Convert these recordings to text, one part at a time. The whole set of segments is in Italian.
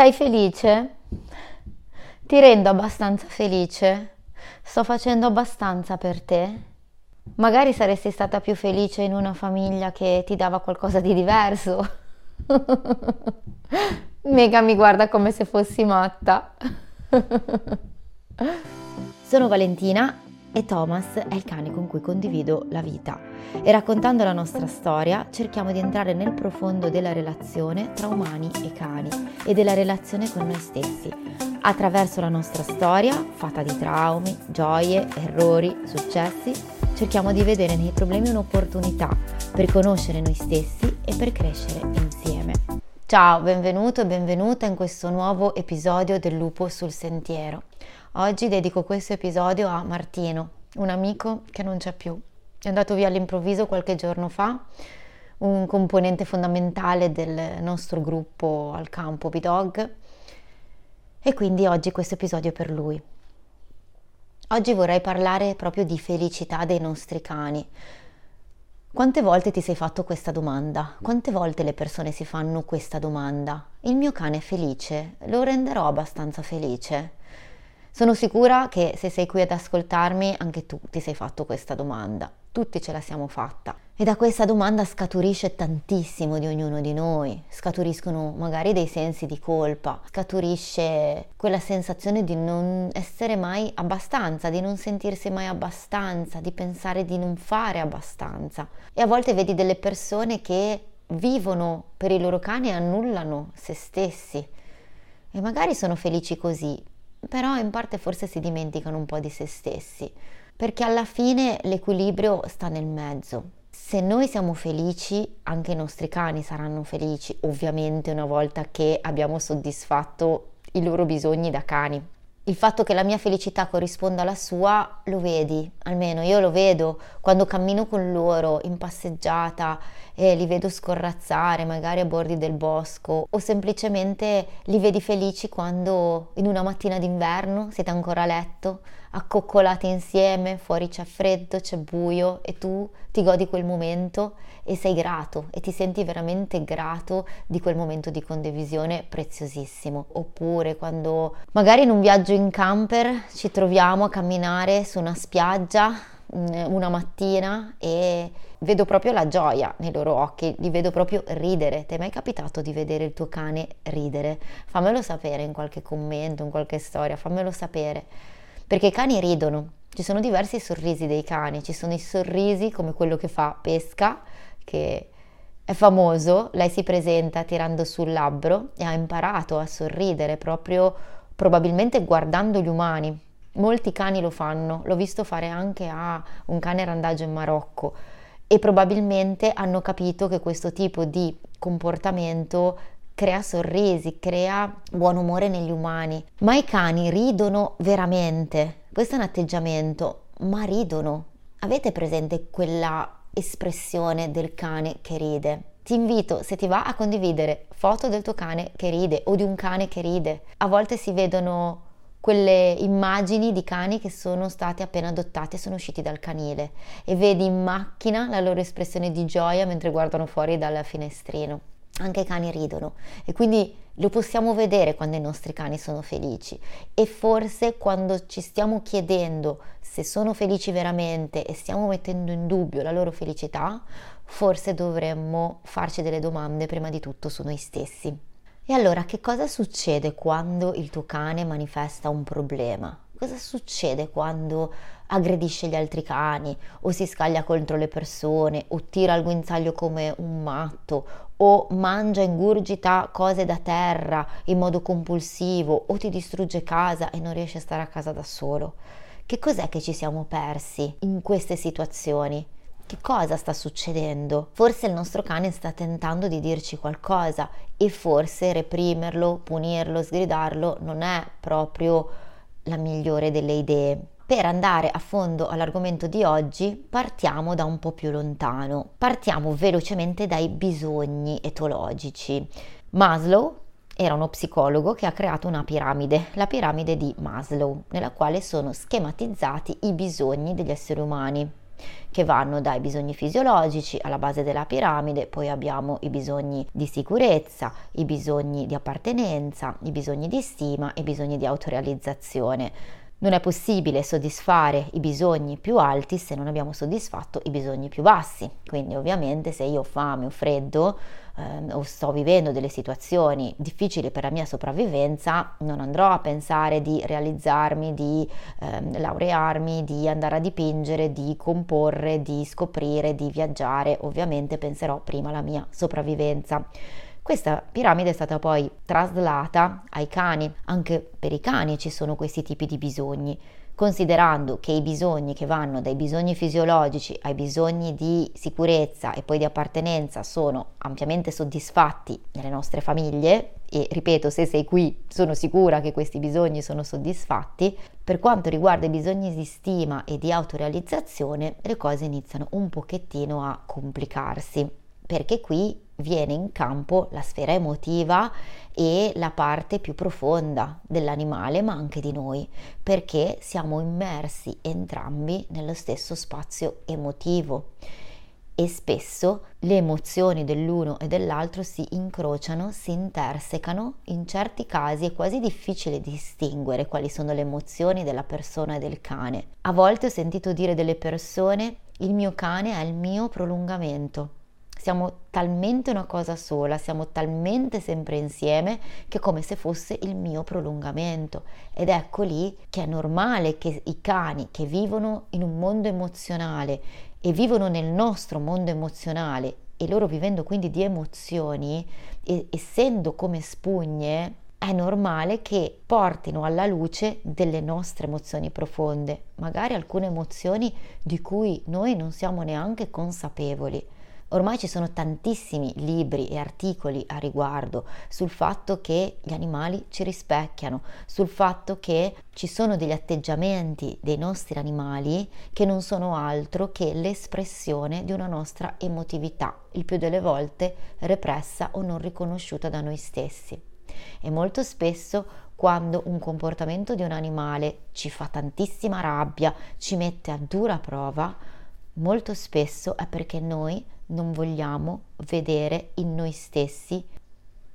Sei felice? Ti rendo abbastanza felice? Sto facendo abbastanza per te? Magari saresti stata più felice in una famiglia che ti dava qualcosa di diverso. Mega mi guarda come se fossi matta. Sono Valentina e Thomas è il cane con cui condivido la vita e raccontando la nostra storia cerchiamo di entrare nel profondo della relazione tra umani e cani e della relazione con noi stessi attraverso la nostra storia fatta di traumi, gioie, errori, successi cerchiamo di vedere nei problemi un'opportunità per conoscere noi stessi e per crescere insieme. Ciao, benvenuto e benvenuta in questo nuovo episodio del Lupo sul Sentiero. Oggi dedico questo episodio a Martino, un amico che non c'è più. È andato via all'improvviso qualche giorno fa, un componente fondamentale del nostro gruppo al campo B-Dog e quindi oggi questo episodio è per lui. Oggi vorrei parlare proprio di felicità dei nostri cani. Quante volte ti sei fatto questa domanda? Quante volte le persone si fanno questa domanda? Il mio cane è felice? Lo renderò abbastanza felice? Sono sicura che se sei qui ad ascoltarmi anche tu ti sei fatto questa domanda. Tutti ce la siamo fatta. E da questa domanda scaturisce tantissimo di ognuno di noi. Scaturiscono magari dei sensi di colpa, scaturisce quella sensazione di non essere mai abbastanza, di non sentirsi mai abbastanza, di pensare di non fare abbastanza. E a volte vedi delle persone che vivono per i loro cani e annullano se stessi. E magari sono felici così, però in parte forse si dimenticano un po' di se stessi, perché alla fine l'equilibrio sta nel mezzo. Se noi siamo felici, anche i nostri cani saranno felici, ovviamente una volta che abbiamo soddisfatto i loro bisogni da cani. Il fatto che la mia felicità corrisponda alla sua lo vedi, almeno io lo vedo. Quando cammino con loro in passeggiata e li vedo scorrazzare magari a bordi del bosco o semplicemente li vedi felici quando in una mattina d'inverno siete ancora a letto, accoccolati insieme, fuori c'è freddo, c'è buio e tu ti godi quel momento e sei grato e ti senti veramente grato di quel momento di condivisione preziosissimo. Oppure quando magari in un viaggio in camper ci troviamo a camminare su una spiaggia mm, una mattina e vedo proprio la gioia nei loro occhi, li vedo proprio ridere. Ti è mai capitato di vedere il tuo cane ridere? Fammelo sapere in qualche commento, in qualche storia, fammelo sapere. Perché i cani ridono. Ci sono diversi sorrisi dei cani, ci sono i sorrisi come quello che fa pesca, che è famoso, lei si presenta tirando sul labbro e ha imparato a sorridere proprio probabilmente guardando gli umani. Molti cani lo fanno, l'ho visto fare anche a un cane randagio in Marocco e probabilmente hanno capito che questo tipo di comportamento crea sorrisi, crea buon umore negli umani. Ma i cani ridono veramente. Questo è un atteggiamento, ma ridono. Avete presente quella espressione del cane che ride? Ti invito, se ti va, a condividere foto del tuo cane che ride o di un cane che ride. A volte si vedono quelle immagini di cani che sono stati appena adottati e sono usciti dal canile e vedi in macchina la loro espressione di gioia mentre guardano fuori dal finestrino. Anche i cani ridono e quindi lo possiamo vedere quando i nostri cani sono felici e forse quando ci stiamo chiedendo se sono felici veramente e stiamo mettendo in dubbio la loro felicità, forse dovremmo farci delle domande prima di tutto su noi stessi. E allora che cosa succede quando il tuo cane manifesta un problema? Cosa succede quando aggredisce gli altri cani o si scaglia contro le persone o tira al guinzaglio come un matto o mangia, ingurgita cose da terra in modo compulsivo o ti distrugge casa e non riesce a stare a casa da solo? Che cos'è che ci siamo persi in queste situazioni? Che cosa sta succedendo? Forse il nostro cane sta tentando di dirci qualcosa e forse reprimerlo, punirlo, sgridarlo non è proprio la migliore delle idee. Per andare a fondo all'argomento di oggi partiamo da un po' più lontano. Partiamo velocemente dai bisogni etologici. Maslow era uno psicologo che ha creato una piramide, la piramide di Maslow, nella quale sono schematizzati i bisogni degli esseri umani. che vanno dai bisogni fisiologici alla base della piramide, poi abbiamo i bisogni di sicurezza, i bisogni di appartenenza, i bisogni di stima i bisogni di autorealizzazione. Non è possibile soddisfare i bisogni più alti se non abbiamo soddisfatto i bisogni più bassi. Quindi ovviamente se io ho fame o freddo eh, o sto vivendo delle situazioni difficili per la mia sopravvivenza, non andrò a pensare di realizzarmi, di eh, laurearmi, di andare a dipingere, di comporre, di scoprire, di viaggiare. Ovviamente penserò prima alla mia sopravvivenza. Questa piramide è stata poi traslata ai cani, anche per i cani ci sono questi tipi di bisogni, considerando che i bisogni che vanno dai bisogni fisiologici ai bisogni di sicurezza e poi di appartenenza sono ampiamente soddisfatti nelle nostre famiglie e ripeto, se sei qui sono sicura che questi bisogni sono soddisfatti, per quanto riguarda i bisogni di stima e di autorealizzazione, le cose iniziano un pochettino a complicarsi, perché qui viene in campo la sfera emotiva e la parte più profonda dell'animale, ma anche di noi, perché siamo immersi entrambi nello stesso spazio emotivo e spesso le emozioni dell'uno e dell'altro si incrociano, si intersecano, in certi casi è quasi difficile distinguere quali sono le emozioni della persona e del cane. A volte ho sentito dire delle persone il mio cane è il mio prolungamento siamo talmente una cosa sola, siamo talmente sempre insieme che è come se fosse il mio prolungamento. Ed ecco lì che è normale che i cani che vivono in un mondo emozionale e vivono nel nostro mondo emozionale e loro vivendo quindi di emozioni, e, essendo come spugne, è normale che portino alla luce delle nostre emozioni profonde, magari alcune emozioni di cui noi non siamo neanche consapevoli. Ormai ci sono tantissimi libri e articoli a riguardo sul fatto che gli animali ci rispecchiano, sul fatto che ci sono degli atteggiamenti dei nostri animali che non sono altro che l'espressione di una nostra emotività, il più delle volte repressa o non riconosciuta da noi stessi. E molto spesso quando un comportamento di un animale ci fa tantissima rabbia, ci mette a dura prova, molto spesso è perché noi non vogliamo vedere in noi stessi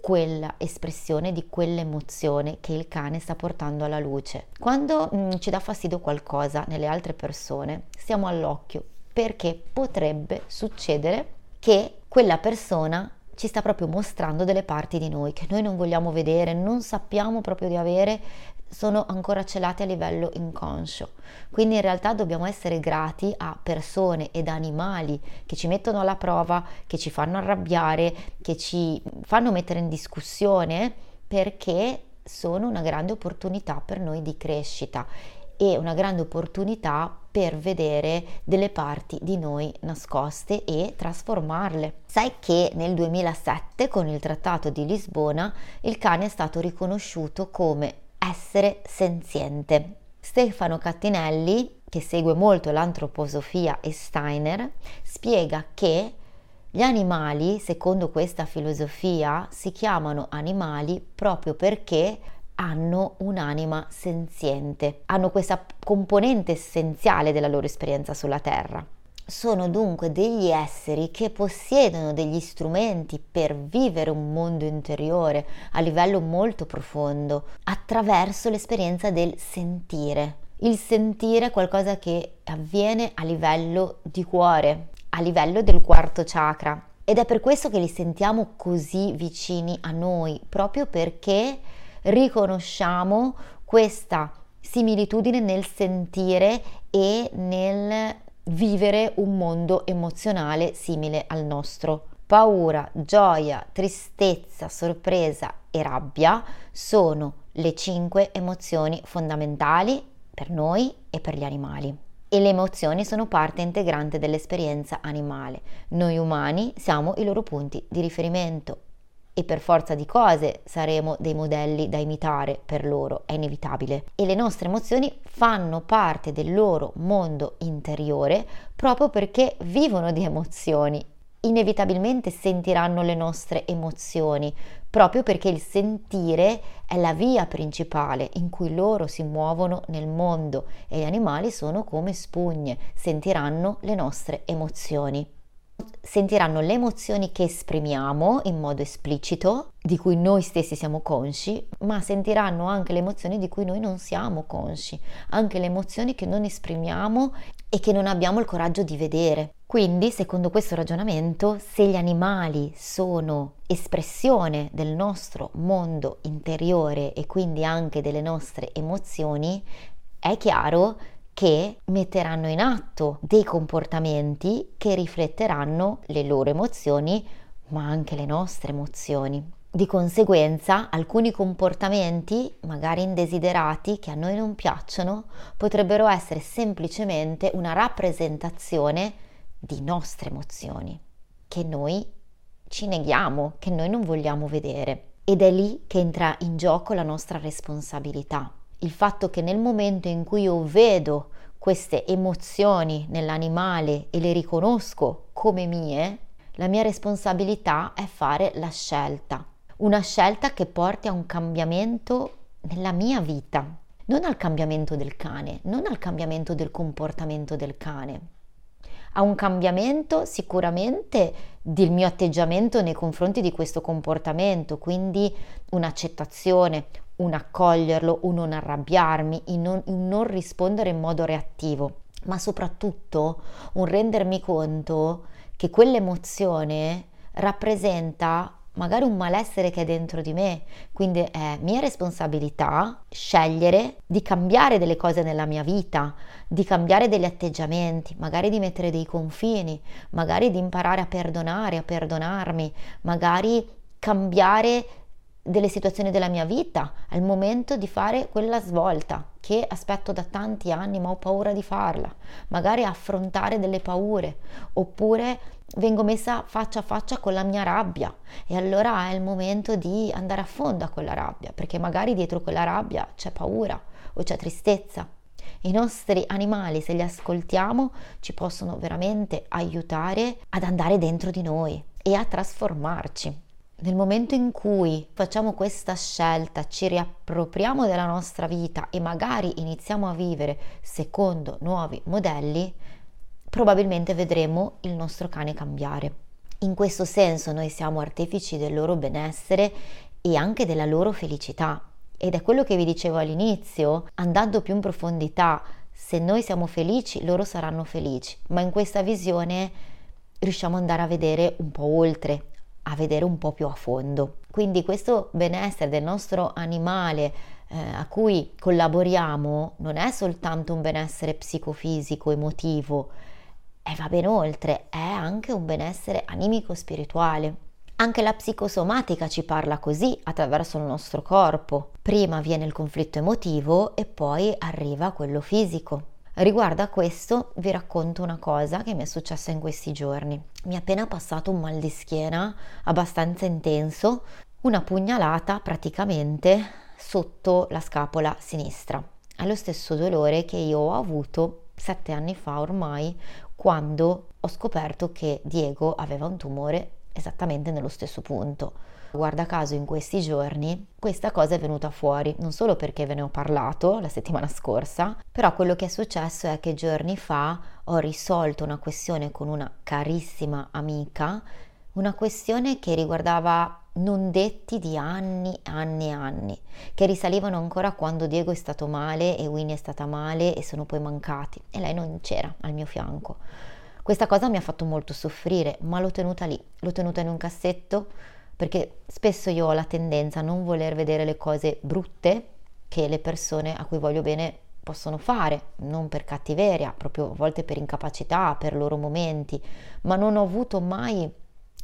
quella espressione di quell'emozione che il cane sta portando alla luce. Quando mh, mm, ci dà fastidio qualcosa nelle altre persone, stiamo all'occhio perché potrebbe succedere che quella persona ci sta proprio mostrando delle parti di noi che noi non vogliamo vedere, non sappiamo proprio di avere sono ancora celati a livello inconscio. Quindi in realtà dobbiamo essere grati a persone ed animali che ci mettono alla prova, che ci fanno arrabbiare, che ci fanno mettere in discussione perché sono una grande opportunità per noi di crescita e una grande opportunità per vedere delle parti di noi nascoste e trasformarle. Sai che nel 2007 con il Trattato di Lisbona il cane è stato riconosciuto come essere senziente. Stefano Cattinelli, che segue molto l'antroposofia e Steiner, spiega che gli animali, secondo questa filosofia, si chiamano animali proprio perché hanno un'anima senziente, hanno questa componente essenziale della loro esperienza sulla Terra. Sono dunque degli esseri che possiedono degli strumenti per vivere un mondo interiore a livello molto profondo attraverso l'esperienza del sentire. Il sentire è qualcosa che avviene a livello di cuore, a livello del quarto chakra. Ed è per questo che li sentiamo così vicini a noi, proprio perché riconosciamo questa similitudine nel sentire e nel vivere un mondo emozionale simile al nostro. Paura, gioia, tristezza, sorpresa e rabbia sono le cinque emozioni fondamentali per noi e per gli animali. E le emozioni sono parte integrante dell'esperienza animale. Noi umani siamo i loro punti di riferimento e per forza di cose saremo dei modelli da imitare per loro, è inevitabile. E le nostre emozioni fanno parte del loro mondo interiore proprio perché vivono di emozioni inevitabilmente sentiranno le nostre emozioni, proprio perché il sentire è la via principale in cui loro si muovono nel mondo e gli animali sono come spugne, sentiranno le nostre emozioni sentiranno le emozioni che esprimiamo in modo esplicito, di cui noi stessi siamo consci, ma sentiranno anche le emozioni di cui noi non siamo consci, anche le emozioni che non esprimiamo e che non abbiamo il coraggio di vedere. Quindi, secondo questo ragionamento, se gli animali sono espressione del nostro mondo interiore e quindi anche delle nostre emozioni, è chiaro che metteranno in atto dei comportamenti che rifletteranno le loro emozioni, ma anche le nostre emozioni. Di conseguenza, alcuni comportamenti, magari indesiderati, che a noi non piacciono, potrebbero essere semplicemente una rappresentazione di nostre emozioni, che noi ci neghiamo, che noi non vogliamo vedere. Ed è lì che entra in gioco la nostra responsabilità il fatto che nel momento in cui io vedo queste emozioni nell'animale e le riconosco come mie, la mia responsabilità è fare la scelta, una scelta che porti a un cambiamento nella mia vita, non al cambiamento del cane, non al cambiamento del comportamento del cane, a un cambiamento sicuramente del mio atteggiamento nei confronti di questo comportamento, quindi un'accettazione, un accoglierlo, un non arrabbiarmi, un non, un non rispondere in modo reattivo, ma soprattutto un rendermi conto che quell'emozione rappresenta magari un malessere che è dentro di me, quindi è mia responsabilità scegliere di cambiare delle cose nella mia vita, di cambiare degli atteggiamenti, magari di mettere dei confini, magari di imparare a perdonare, a perdonarmi, magari cambiare delle situazioni della mia vita, al momento di fare quella svolta che aspetto da tanti anni ma ho paura di farla, magari affrontare delle paure, oppure vengo messa faccia a faccia con la mia rabbia e allora è il momento di andare a fondo a quella rabbia, perché magari dietro quella rabbia c'è paura o c'è tristezza. I nostri animali, se li ascoltiamo, ci possono veramente aiutare ad andare dentro di noi e a trasformarci. Nel momento in cui facciamo questa scelta, ci riappropriamo della nostra vita e magari iniziamo a vivere secondo nuovi modelli, probabilmente vedremo il nostro cane cambiare. In questo senso noi siamo artefici del loro benessere e anche della loro felicità. Ed è quello che vi dicevo all'inizio, andando più in profondità, se noi siamo felici, loro saranno felici, ma in questa visione riusciamo ad andare a vedere un po' oltre, a vedere un po' più a fondo. Quindi questo benessere del nostro animale eh, a cui collaboriamo non è soltanto un benessere psicofisico, emotivo, e va ben oltre, è anche un benessere animico-spirituale. Anche la psicosomatica ci parla così attraverso il nostro corpo. Prima viene il conflitto emotivo e poi arriva quello fisico. Riguardo a questo vi racconto una cosa che mi è successa in questi giorni. Mi è appena passato un mal di schiena abbastanza intenso, una pugnalata praticamente sotto la scapola sinistra. È lo stesso dolore che io ho avuto sette anni fa ormai quando ho scoperto che Diego aveva un tumore esattamente nello stesso punto. Guarda caso in questi giorni questa cosa è venuta fuori, non solo perché ve ne ho parlato la settimana scorsa, però quello che è successo è che giorni fa ho risolto una questione con una carissima amica, una questione che riguardava non detti di anni, anni e anni, che risalivano ancora quando Diego è stato male e Winnie è stata male e sono poi mancati e lei non c'era al mio fianco. Questa cosa mi ha fatto molto soffrire, ma l'ho tenuta lì, l'ho tenuta in un cassetto, perché spesso io ho la tendenza a non voler vedere le cose brutte che le persone a cui voglio bene possono fare, non per cattiveria, proprio a volte per incapacità, per loro momenti, ma non ho avuto mai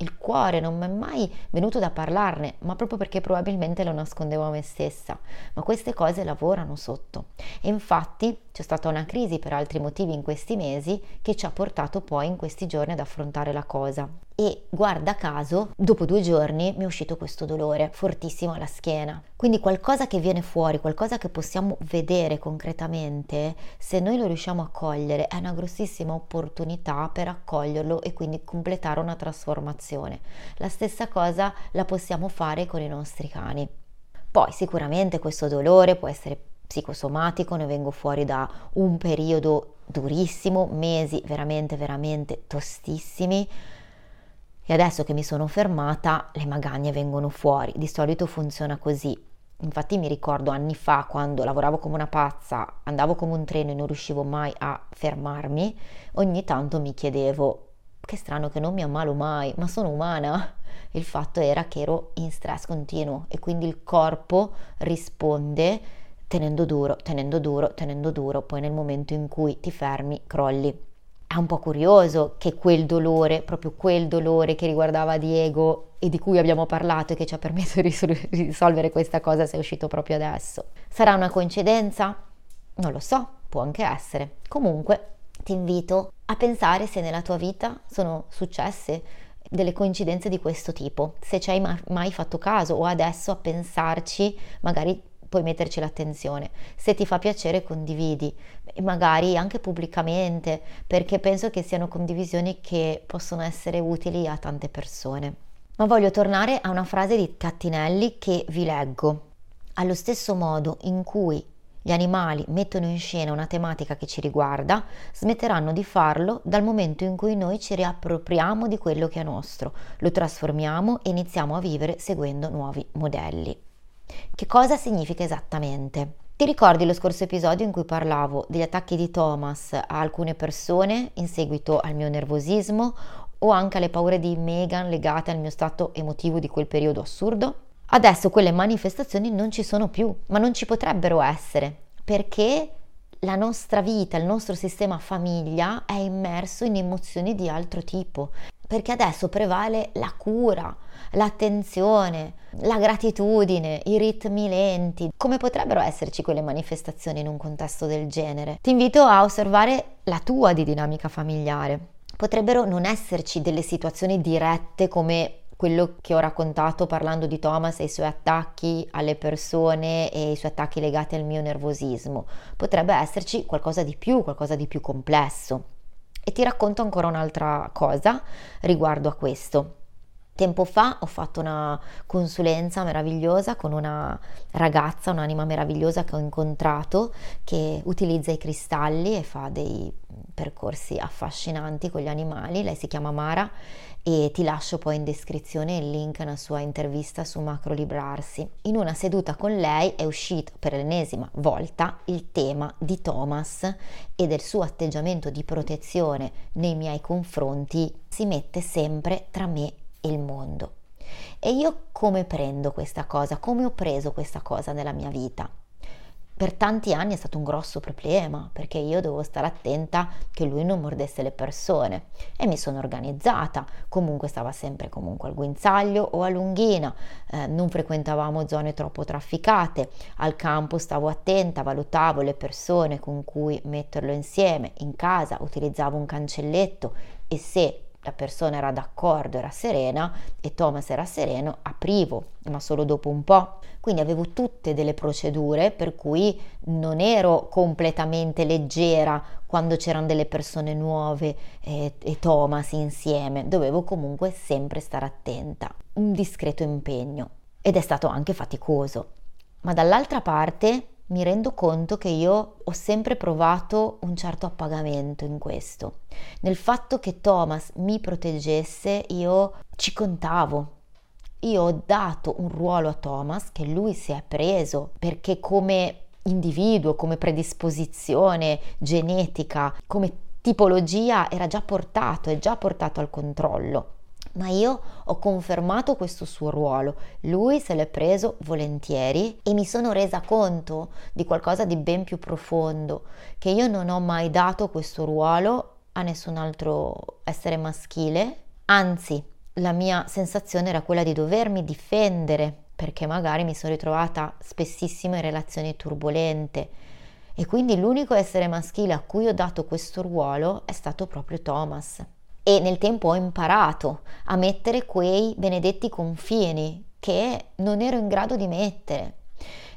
il cuore, non mi è mai venuto da parlarne, ma proprio perché probabilmente lo nascondevo a me stessa. Ma queste cose lavorano sotto. E infatti c'è stata una crisi per altri motivi in questi mesi che ci ha portato poi in questi giorni ad affrontare la cosa. E guarda caso, dopo due giorni mi è uscito questo dolore fortissimo alla schiena. Quindi qualcosa che viene fuori, qualcosa che possiamo vedere concretamente, se noi lo riusciamo a cogliere, è una grossissima opportunità per accoglierlo e quindi completare una trasformazione. La stessa cosa la possiamo fare con i nostri cani. Poi sicuramente questo dolore può essere psicosomatico, ne vengo fuori da un periodo durissimo, mesi veramente, veramente tostissimi. E adesso che mi sono fermata, le magagne vengono fuori. Di solito funziona così. Infatti mi ricordo anni fa quando lavoravo come una pazza, andavo come un treno e non riuscivo mai a fermarmi, ogni tanto mi chiedevo che strano che non mi ammalo mai, ma sono umana. Il fatto era che ero in stress continuo e quindi il corpo risponde tenendo duro, tenendo duro, tenendo duro, poi nel momento in cui ti fermi crolli. È un po' curioso che quel dolore, proprio quel dolore che riguardava Diego e di cui abbiamo parlato e che ci ha permesso di risolvere questa cosa sia uscito proprio adesso. Sarà una coincidenza? Non lo so, può anche essere. Comunque ti invito a pensare se nella tua vita sono successe delle coincidenze di questo tipo, se ci hai mai fatto caso o adesso a pensarci, magari puoi metterci l'attenzione. Se ti fa piacere condividi, magari anche pubblicamente, perché penso che siano condivisioni che possono essere utili a tante persone. Ma voglio tornare a una frase di Cattinelli che vi leggo. Allo stesso modo in cui gli animali mettono in scena una tematica che ci riguarda, smetteranno di farlo dal momento in cui noi ci riappropriamo di quello che è nostro, lo trasformiamo e iniziamo a vivere seguendo nuovi modelli. Che cosa significa esattamente? Ti ricordi lo scorso episodio in cui parlavo degli attacchi di Thomas a alcune persone in seguito al mio nervosismo o anche alle paure di Megan legate al mio stato emotivo di quel periodo assurdo? Adesso quelle manifestazioni non ci sono più, ma non ci potrebbero essere, perché la nostra vita, il nostro sistema famiglia è immerso in emozioni di altro tipo, perché adesso prevale la cura, l'attenzione, la gratitudine, i ritmi lenti. Come potrebbero esserci quelle manifestazioni in un contesto del genere? Ti invito a osservare la tua di dinamica familiare. Potrebbero non esserci delle situazioni dirette come quello che ho raccontato parlando di Thomas e i suoi attacchi alle persone e i suoi attacchi legati al mio nervosismo. Potrebbe esserci qualcosa di più, qualcosa di più complesso. E ti racconto ancora un'altra cosa riguardo a questo. Tempo fa ho fatto una consulenza meravigliosa con una ragazza, un'anima meravigliosa che ho incontrato, che utilizza i cristalli e fa dei percorsi affascinanti con gli animali. Lei si chiama Mara e ti lascio poi in descrizione il link a una sua intervista su Macro Librarsi. In una seduta con lei è uscito per l'ennesima volta il tema di Thomas e del suo atteggiamento di protezione nei miei confronti si mette sempre tra me e il mondo. E io come prendo questa cosa? Come ho preso questa cosa nella mia vita? per tanti anni è stato un grosso problema perché io dovevo stare attenta che lui non mordesse le persone e mi sono organizzata, comunque stava sempre comunque al guinzaglio o a lunghina, eh, non frequentavamo zone troppo trafficate, al campo stavo attenta, valutavo le persone con cui metterlo insieme, in casa utilizzavo un cancelletto e se la persona era d'accordo, era serena e Thomas era sereno, aprivo, ma solo dopo un po'. Quindi avevo tutte delle procedure per cui non ero completamente leggera quando c'erano delle persone nuove e, e Thomas insieme, dovevo comunque sempre stare attenta. Un discreto impegno ed è stato anche faticoso. Ma dall'altra parte mi rendo conto che io ho sempre provato un certo appagamento in questo. Nel fatto che Thomas mi proteggesse, io ci contavo. Io ho dato un ruolo a Thomas che lui si è preso perché come individuo, come predisposizione genetica, come tipologia era già portato, è già portato al controllo ma io ho confermato questo suo ruolo, lui se l'è preso volentieri e mi sono resa conto di qualcosa di ben più profondo, che io non ho mai dato questo ruolo a nessun altro essere maschile, anzi la mia sensazione era quella di dovermi difendere perché magari mi sono ritrovata spessissimo in relazioni turbolente. E quindi l'unico essere maschile a cui ho dato questo ruolo è stato proprio Thomas. E nel tempo ho imparato a mettere quei benedetti confini che non ero in grado di mettere.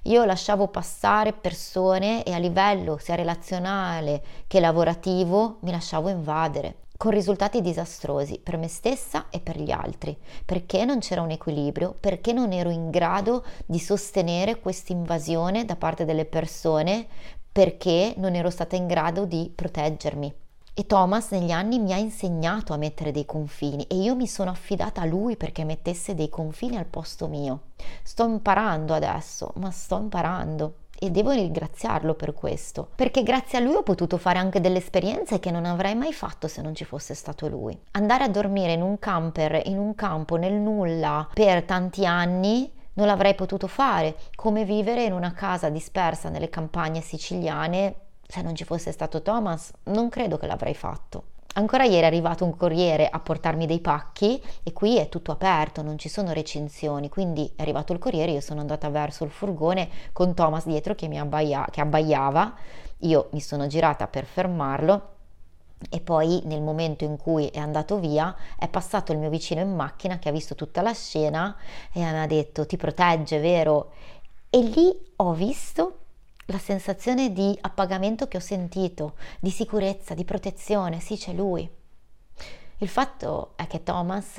Io lasciavo passare persone e a livello sia relazionale che lavorativo mi lasciavo invadere con risultati disastrosi per me stessa e per gli altri, perché non c'era un equilibrio, perché non ero in grado di sostenere questa invasione da parte delle persone, perché non ero stata in grado di proteggermi. E Thomas negli anni mi ha insegnato a mettere dei confini e io mi sono affidata a lui perché mettesse dei confini al posto mio. Sto imparando adesso, ma sto imparando e devo ringraziarlo per questo, perché grazie a lui ho potuto fare anche delle esperienze che non avrei mai fatto se non ci fosse stato lui. Andare a dormire in un camper, in un campo, nel nulla per tanti anni non l'avrei potuto fare, come vivere in una casa dispersa nelle campagne siciliane se non ci fosse stato Thomas, non credo che l'avrei fatto. Ancora ieri è arrivato un corriere a portarmi dei pacchi e qui è tutto aperto, non ci sono recinzioni, quindi è arrivato il corriere, io sono andata verso il furgone con Thomas dietro che mi abbaia, che abbaiava, io mi sono girata per fermarlo e poi nel momento in cui è andato via è passato il mio vicino in macchina che ha visto tutta la scena e mi ha detto ti protegge, vero? E lì ho visto la sensazione di appagamento che ho sentito, di sicurezza, di protezione, sì c'è lui. Il fatto è che Thomas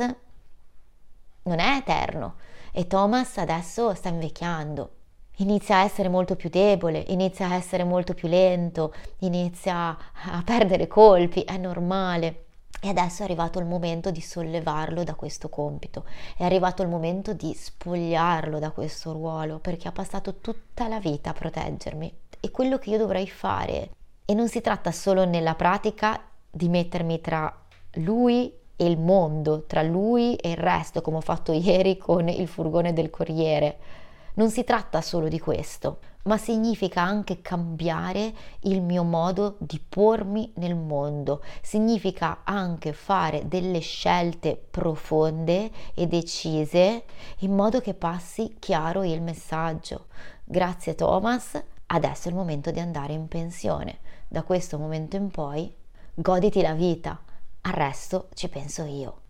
non è eterno e Thomas adesso sta invecchiando, inizia a essere molto più debole, inizia a essere molto più lento, inizia a perdere colpi, è normale. E adesso è arrivato il momento di sollevarlo da questo compito, è arrivato il momento di spogliarlo da questo ruolo, perché ha passato tutta la vita a proteggermi. E quello che io dovrei fare, e non si tratta solo nella pratica di mettermi tra lui e il mondo, tra lui e il resto, come ho fatto ieri con il furgone del corriere, non si tratta solo di questo, ma significa anche cambiare il mio modo di pormi nel mondo, significa anche fare delle scelte profonde e decise in modo che passi chiaro il messaggio. Grazie Thomas, adesso è il momento di andare in pensione. Da questo momento in poi goditi la vita, al resto ci penso io.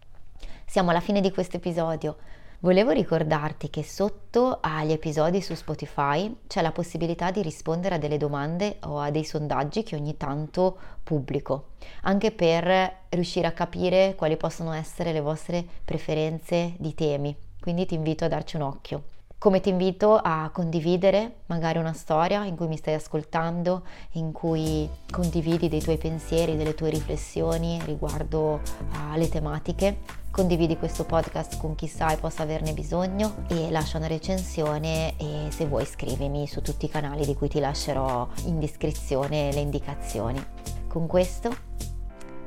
Siamo alla fine di questo episodio. Volevo ricordarti che sotto agli episodi su Spotify c'è la possibilità di rispondere a delle domande o a dei sondaggi che ogni tanto pubblico, anche per riuscire a capire quali possono essere le vostre preferenze di temi. Quindi ti invito a darci un occhio come ti invito a condividere magari una storia in cui mi stai ascoltando, in cui condividi dei tuoi pensieri, delle tue riflessioni riguardo alle tematiche. Condividi questo podcast con chi sai possa averne bisogno e lascia una recensione e se vuoi scrivimi su tutti i canali di cui ti lascerò in descrizione le indicazioni. Con questo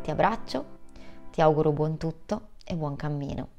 ti abbraccio, ti auguro buon tutto e buon cammino.